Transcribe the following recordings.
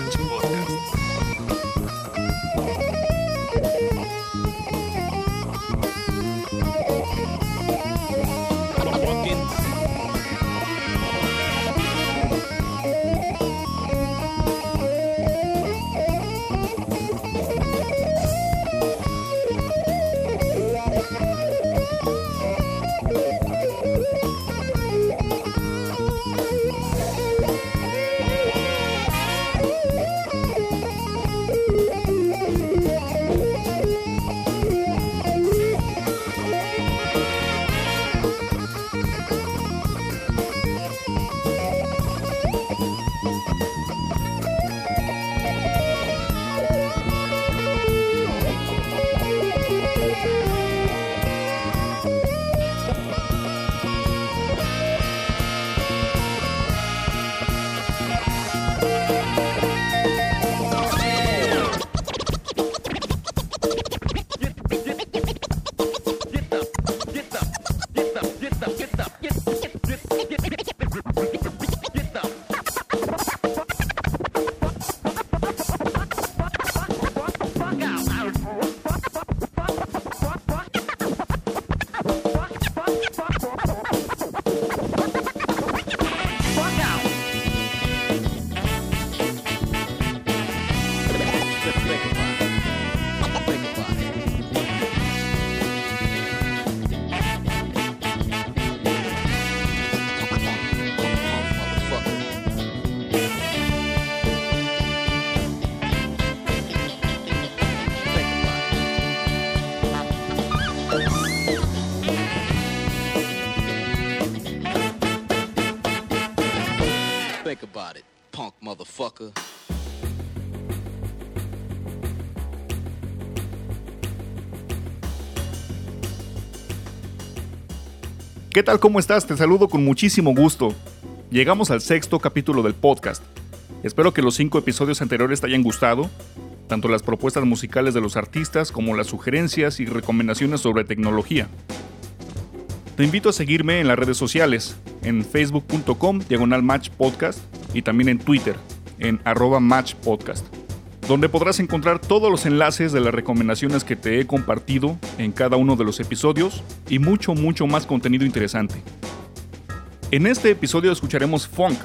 Match Podcast. Motherfucker. ¿Qué tal? ¿Cómo estás? Te saludo con muchísimo gusto. Llegamos al sexto capítulo del podcast. Espero que los cinco episodios anteriores te hayan gustado, tanto las propuestas musicales de los artistas como las sugerencias y recomendaciones sobre tecnología. Te invito a seguirme en las redes sociales, en facebook.com diagonal match podcast y también en Twitter, en arroba match podcast, donde podrás encontrar todos los enlaces de las recomendaciones que te he compartido en cada uno de los episodios y mucho, mucho más contenido interesante. En este episodio escucharemos funk.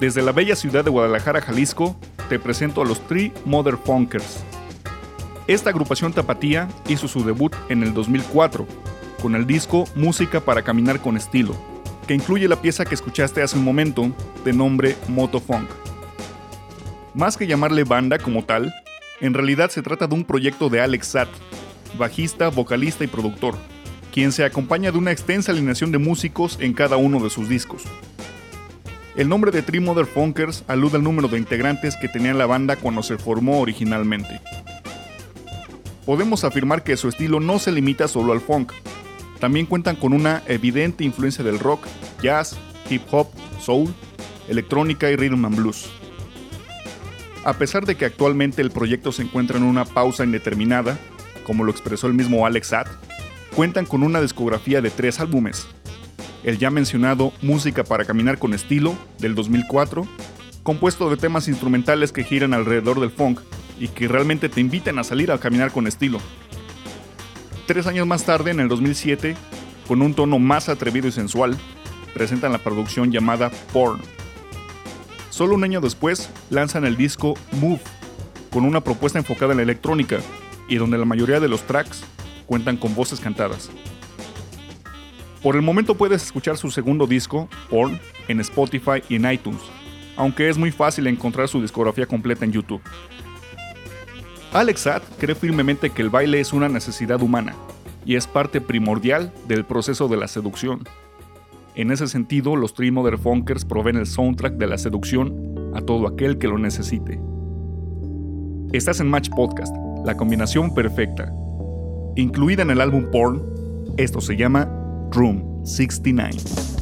Desde la bella ciudad de Guadalajara, Jalisco, te presento a los Three Mother Funkers. Esta agrupación tapatía hizo su debut en el 2004 con el disco Música para Caminar con Estilo, que incluye la pieza que escuchaste hace un momento, de nombre Moto Funk. Más que llamarle banda como tal, en realidad se trata de un proyecto de Alex Satt, bajista, vocalista y productor, quien se acompaña de una extensa alineación de músicos en cada uno de sus discos. El nombre de Three Mother Funkers alude al número de integrantes que tenía la banda cuando se formó originalmente. Podemos afirmar que su estilo no se limita solo al funk, también cuentan con una evidente influencia del rock, jazz, hip hop, soul, electrónica y rhythm and blues. A pesar de que actualmente el proyecto se encuentra en una pausa indeterminada, como lo expresó el mismo Alex Satt, cuentan con una discografía de tres álbumes. El ya mencionado Música para Caminar con Estilo, del 2004, compuesto de temas instrumentales que giran alrededor del funk y que realmente te invitan a salir a caminar con estilo, Tres años más tarde, en el 2007, con un tono más atrevido y sensual, presentan la producción llamada Porn. Solo un año después, lanzan el disco Move, con una propuesta enfocada en la electrónica, y donde la mayoría de los tracks cuentan con voces cantadas. Por el momento puedes escuchar su segundo disco, Porn, en Spotify y en iTunes, aunque es muy fácil encontrar su discografía completa en YouTube. Alex Satt cree firmemente que el baile es una necesidad humana y es parte primordial del proceso de la seducción. En ese sentido, los Three Mother Funkers proveen el soundtrack de la seducción a todo aquel que lo necesite. Estás en Match Podcast, la combinación perfecta. Incluida en el álbum Porn, esto se llama Room 69.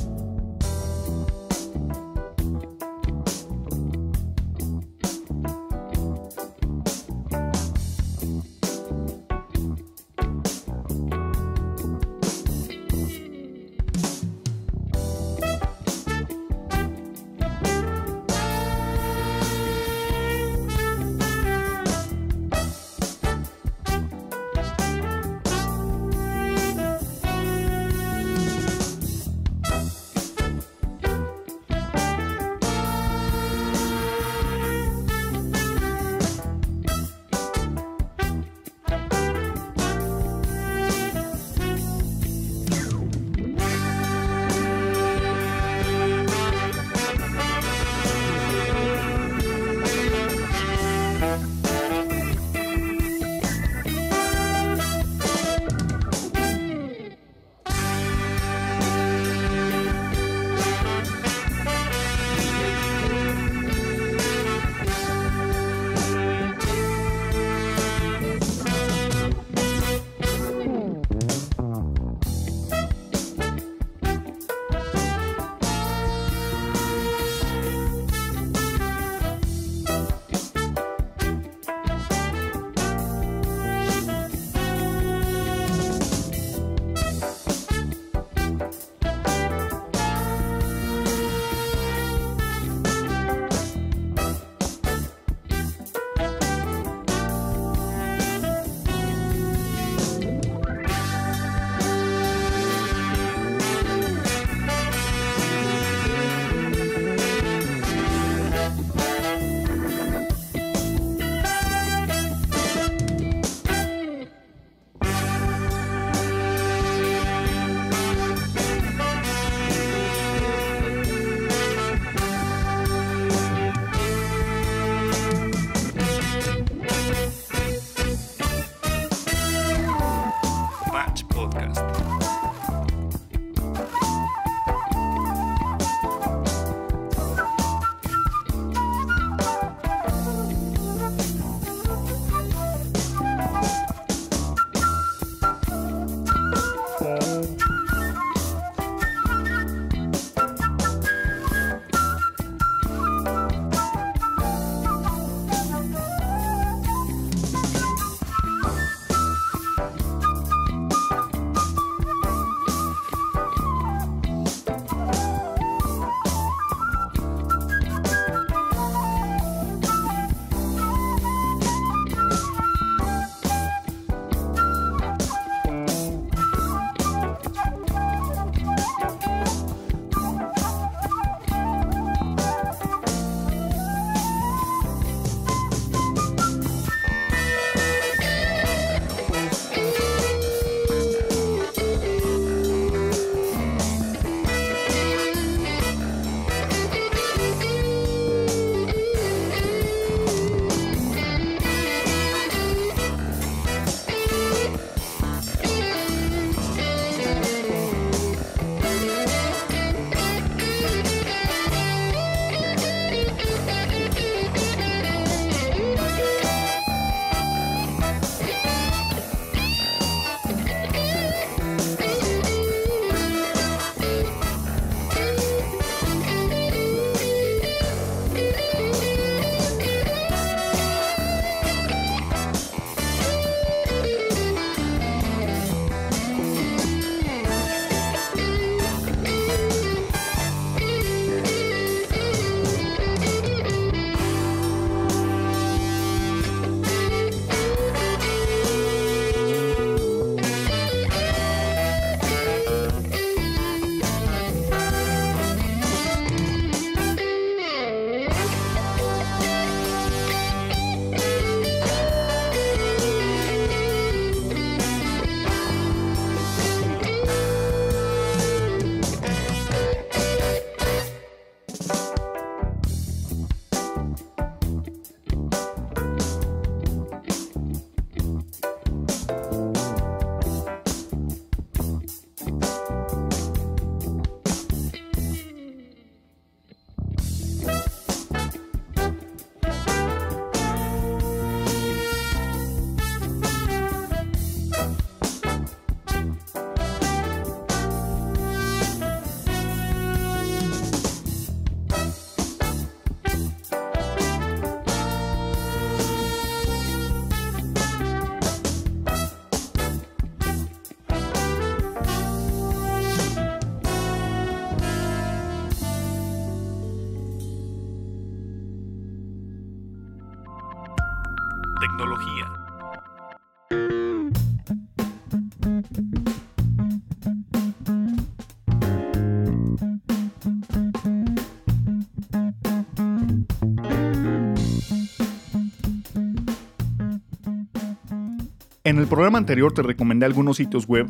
En el programa anterior te recomendé algunos sitios web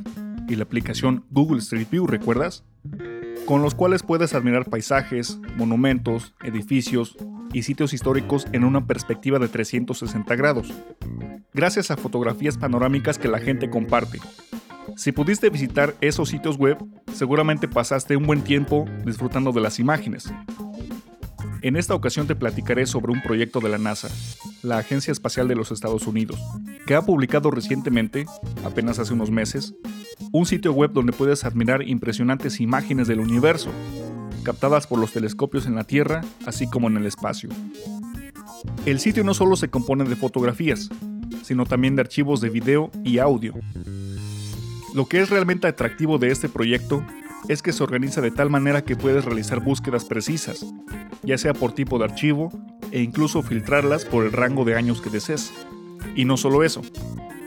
y la aplicación Google Street View, ¿recuerdas? Con los cuales puedes admirar paisajes, monumentos, edificios y sitios históricos en una perspectiva de 360 grados, gracias a fotografías panorámicas que la gente comparte. Si pudiste visitar esos sitios web, seguramente pasaste un buen tiempo disfrutando de las imágenes, en esta ocasión te platicaré sobre un proyecto de la NASA, la Agencia Espacial de los Estados Unidos, que ha publicado recientemente, apenas hace unos meses, un sitio web donde puedes admirar impresionantes imágenes del universo, captadas por los telescopios en la Tierra, así como en el espacio. El sitio no solo se compone de fotografías, sino también de archivos de video y audio. Lo que es realmente atractivo de este proyecto es que se organiza de tal manera que puedes realizar búsquedas precisas, ya sea por tipo de archivo e incluso filtrarlas por el rango de años que desees. Y no solo eso,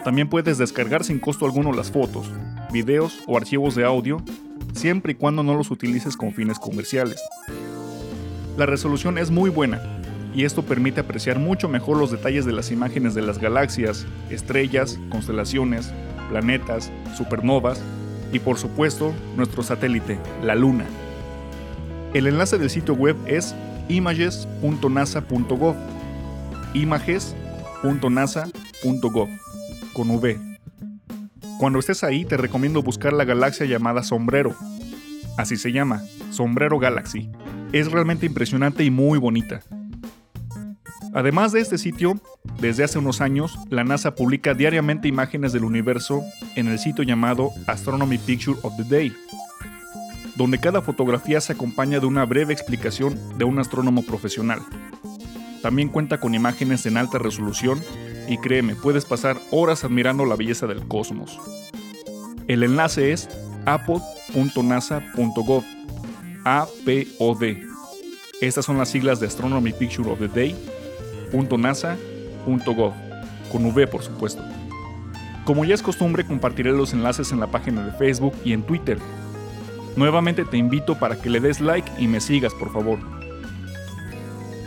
también puedes descargar sin costo alguno las fotos, videos o archivos de audio, siempre y cuando no los utilices con fines comerciales. La resolución es muy buena, y esto permite apreciar mucho mejor los detalles de las imágenes de las galaxias, estrellas, constelaciones, planetas, supernovas y por supuesto nuestro satélite, la Luna. El enlace del sitio web es images.nasa.gov. images.nasa.gov con V. Cuando estés ahí te recomiendo buscar la galaxia llamada Sombrero. Así se llama, Sombrero Galaxy. Es realmente impresionante y muy bonita. Además de este sitio, desde hace unos años, la NASA publica diariamente imágenes del universo en el sitio llamado Astronomy Picture of the Day, donde cada fotografía se acompaña de una breve explicación de un astrónomo profesional. También cuenta con imágenes en alta resolución y créeme, puedes pasar horas admirando la belleza del cosmos. El enlace es apod.nasa.gov. APOD. Estas son las siglas de Astronomy Picture of the Day .nasa.gov, con V por supuesto. Como ya es costumbre, compartiré los enlaces en la página de Facebook y en Twitter. Nuevamente te invito para que le des like y me sigas, por favor.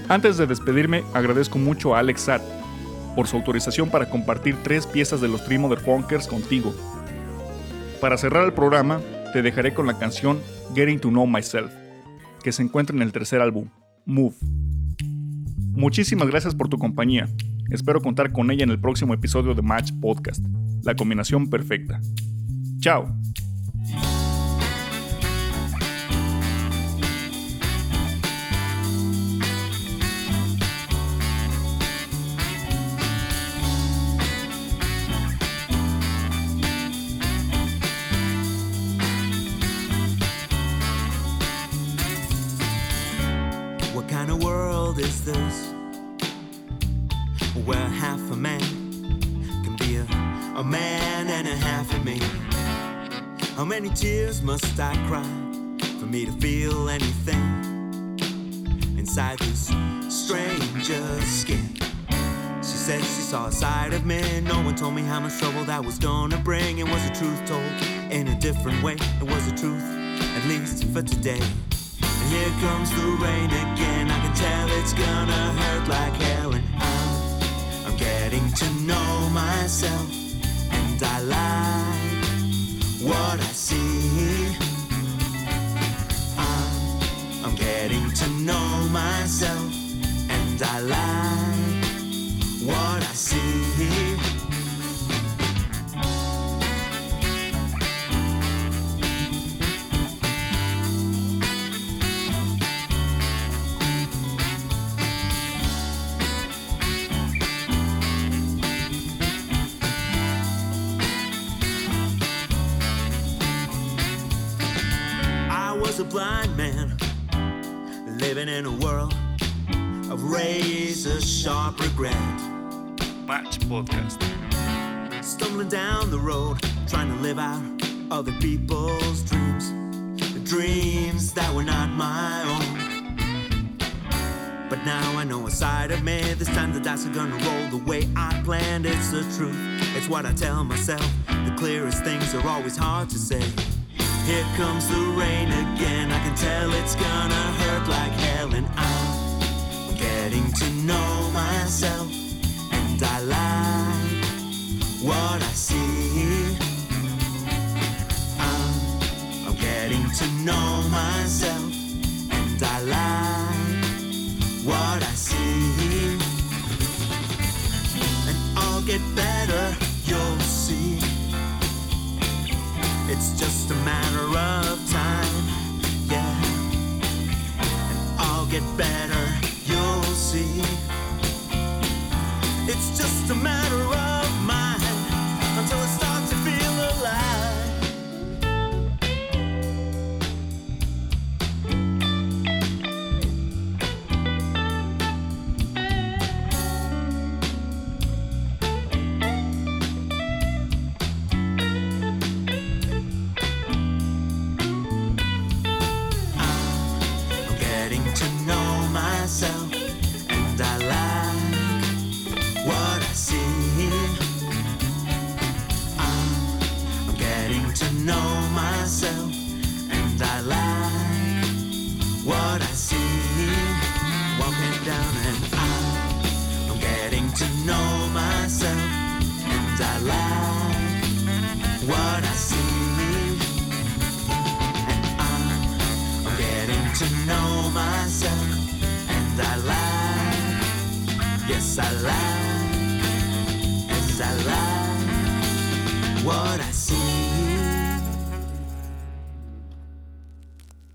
Antes de despedirme, agradezco mucho a Alex Sat por su autorización para compartir tres piezas de los Three Funkers contigo. Para cerrar el programa, te dejaré con la canción Getting to Know Myself, que se encuentra en el tercer álbum, Move. Muchísimas gracias por tu compañía. Espero contar con ella en el próximo episodio de Match Podcast, la combinación perfecta. Chao. Is this? Where half a man can be a, a man and a half of me. How many tears must I cry for me to feel anything inside this stranger's skin? She said she saw a side of me. No one told me how much trouble that was gonna bring. It was the truth told in a different way. It was the truth, at least for today. Here comes the rain again. I can tell it's gonna hurt like hell. And I'm, I'm getting to know myself. And I like what I see. I'm, I'm getting to know myself. And I like a blind man living in a world of razor sharp regret. Match Podcast. Stumbling down the road, trying to live out other people's dreams, the dreams that were not my own. But now I know a side of me. This time the dice are gonna roll the way I planned. It's the truth, it's what I tell myself. The clearest things are always hard to say. Here comes the rain again. I can tell it's gonna hurt like hell, and I'm getting to know myself, and I like what I see. I'm, I'm getting to know myself, a matter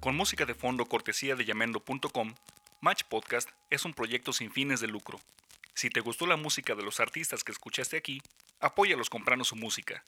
Con música de fondo cortesía de llamendo.com, Match Podcast es un proyecto sin fines de lucro. Si te gustó la música de los artistas que escuchaste aquí, apóyalos comprando su música.